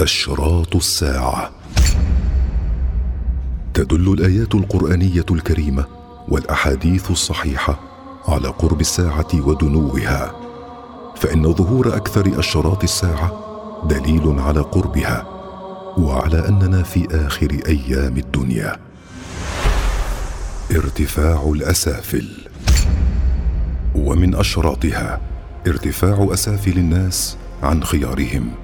أشراط الساعة. تدل الآيات القرآنية الكريمة والأحاديث الصحيحة على قرب الساعة ودنوها. فإن ظهور أكثر أشراط الساعة دليل على قربها وعلى أننا في آخر أيام الدنيا. ارتفاع الأسافل. ومن أشراطها ارتفاع أسافل الناس عن خيارهم.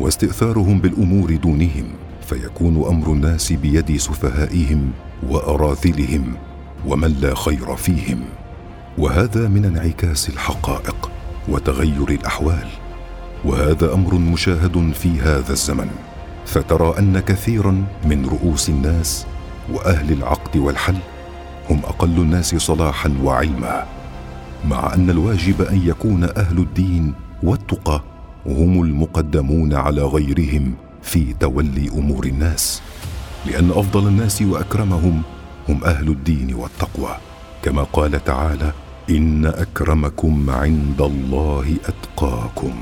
واستئثارهم بالأمور دونهم فيكون أمر الناس بيد سفهائهم وأراذلهم ومن لا خير فيهم. وهذا من انعكاس الحقائق وتغير الأحوال. وهذا أمر مشاهد في هذا الزمن. فترى أن كثيرا من رؤوس الناس وأهل العقد والحل هم أقل الناس صلاحا وعلما مع أن الواجب أن يكون أهل الدين والتقى هم المقدمون على غيرهم في تولي أمور الناس لأن أفضل الناس وأكرمهم هم أهل الدين والتقوى. كما قال تعالى إن أكرمكم عند الله أتقاكم.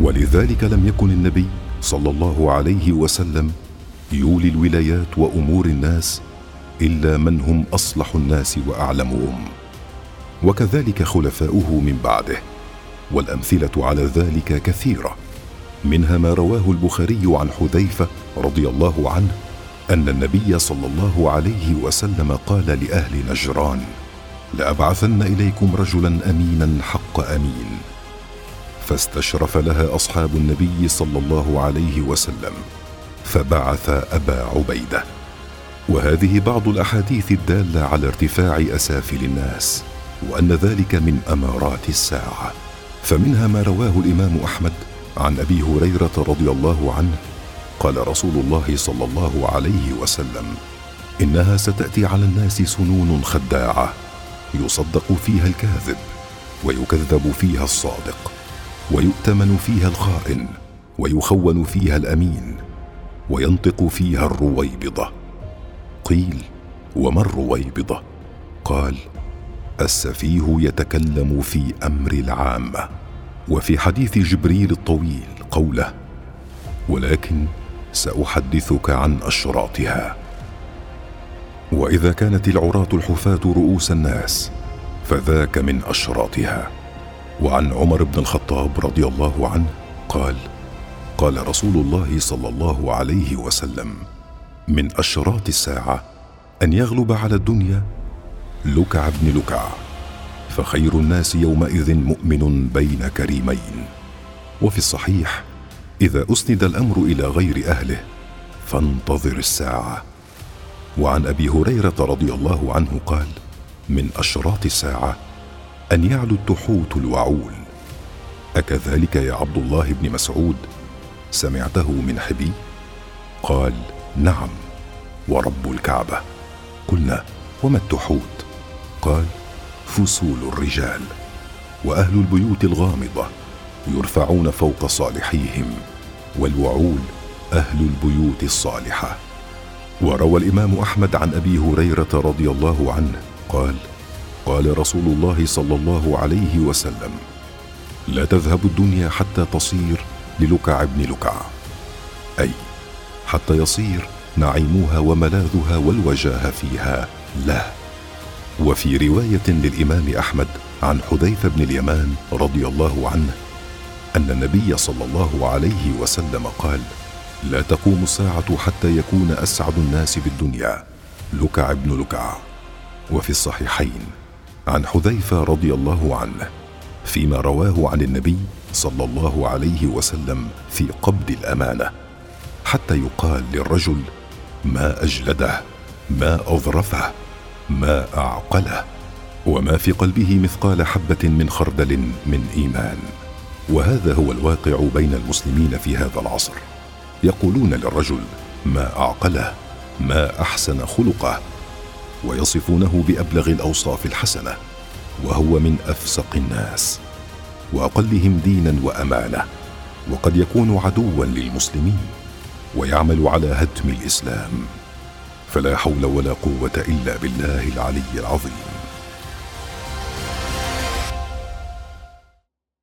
ولذلك لم يكن النبي صلى الله عليه وسلم يولي الولايات وأمور الناس إلا من هم أصلح الناس وأعلمهم. وكذلك خلفاؤه من بعده. والأمثلة على ذلك كثيرة منها ما رواه البخاري عن حذيفة رضي الله عنه أن النبي صلى الله عليه وسلم قال لأهل نجران لأبعثن إليكم رجلا امينا حق أمين. فاستشرف لها أصحاب النبي صلى الله عليه وسلم فبعث أبا عبيدة. وهذه بعض الأحاديث الدالة على ارتفاع أسافل الناس وأن ذلك من أمارات الساعة. فمنها ما رواه الإمام أحمد عن أبي هريرة رضي الله عنه قال رسول الله صلى الله عليه وسلم إنها ستأتي على الناس سنون خداعة يصدق فيها الكاذب ويكذب فيها الصادق ويؤتمن فيها الخائن ويخون فيها الأمين وينطق فيها الرويبضة. قيل وما الرويبضة؟ قال السفيه يتكلم في أمر العامه وفي حديث جبريل الطويل قوله ولكن سأحدثك عن أشراطها. وإذا كانت العراة الحفاة رؤوس الناس فذاك من أشراطها. وعن عمر بن الخطاب رضي الله عنه قال قال رسول الله صلى الله عليه وسلم من أشراط الساعة أن يغلب على الدنيا لكع بن لكع فخير الناس يومئذ مؤمن بين كريمين. وفي الصحيح إذا أسند الأمر إلى غير أهله فانتظر الساعة. وعن أبي هريرة رضي الله عنه قال من أشراط الساعة أن يعلو التحوت الوعول. أكذلك يا عبد الله بن مسعود سمعته من حبي قال نعم ورب الكعبة. قلنا وما التحوت قال فصول الرجال وأهل البيوت الغامضة يرفعون فوق صالحيهم والوعول أهل البيوت الصالحة. وروى الإمام أحمد عن أبي هريرة رضي الله عنه قال قال رسول الله صلى الله عليه وسلم لا تذهب الدنيا حتى تصير للكع بن لكع أي حتى يصير نعيمها وملاذها والوجاه فيها له وفي رواية للإمام أحمد عن حذيفة بن اليمان رضي الله عنه أن النبي صلى الله عليه وسلم قال لا تقوم الساعة حتى يكون أسعد الناس بالدنيا لكع بن لكع. وفي الصحيحين عن حذيفة رضي الله عنه فيما رواه عن النبي صلى الله عليه وسلم في قبض الأمانة حتى يقال للرجل ما أجلده ما أظرفه. ما أعقله وما في قلبه مثقال حبة من خردل من إيمان. وهذا هو الواقع بين المسلمين في هذا العصر. يقولون للرجل ما أعقله ما أحسن خلقه. ويصفونه بأبلغ الأوصاف الحسنة وهو من أفسق الناس. وأقلهم دينا وأمانة. وقد يكون عدوا للمسلمين. ويعمل على هدم الإسلام. فلا حول ولا قوة إلا بالله العلي العظيم.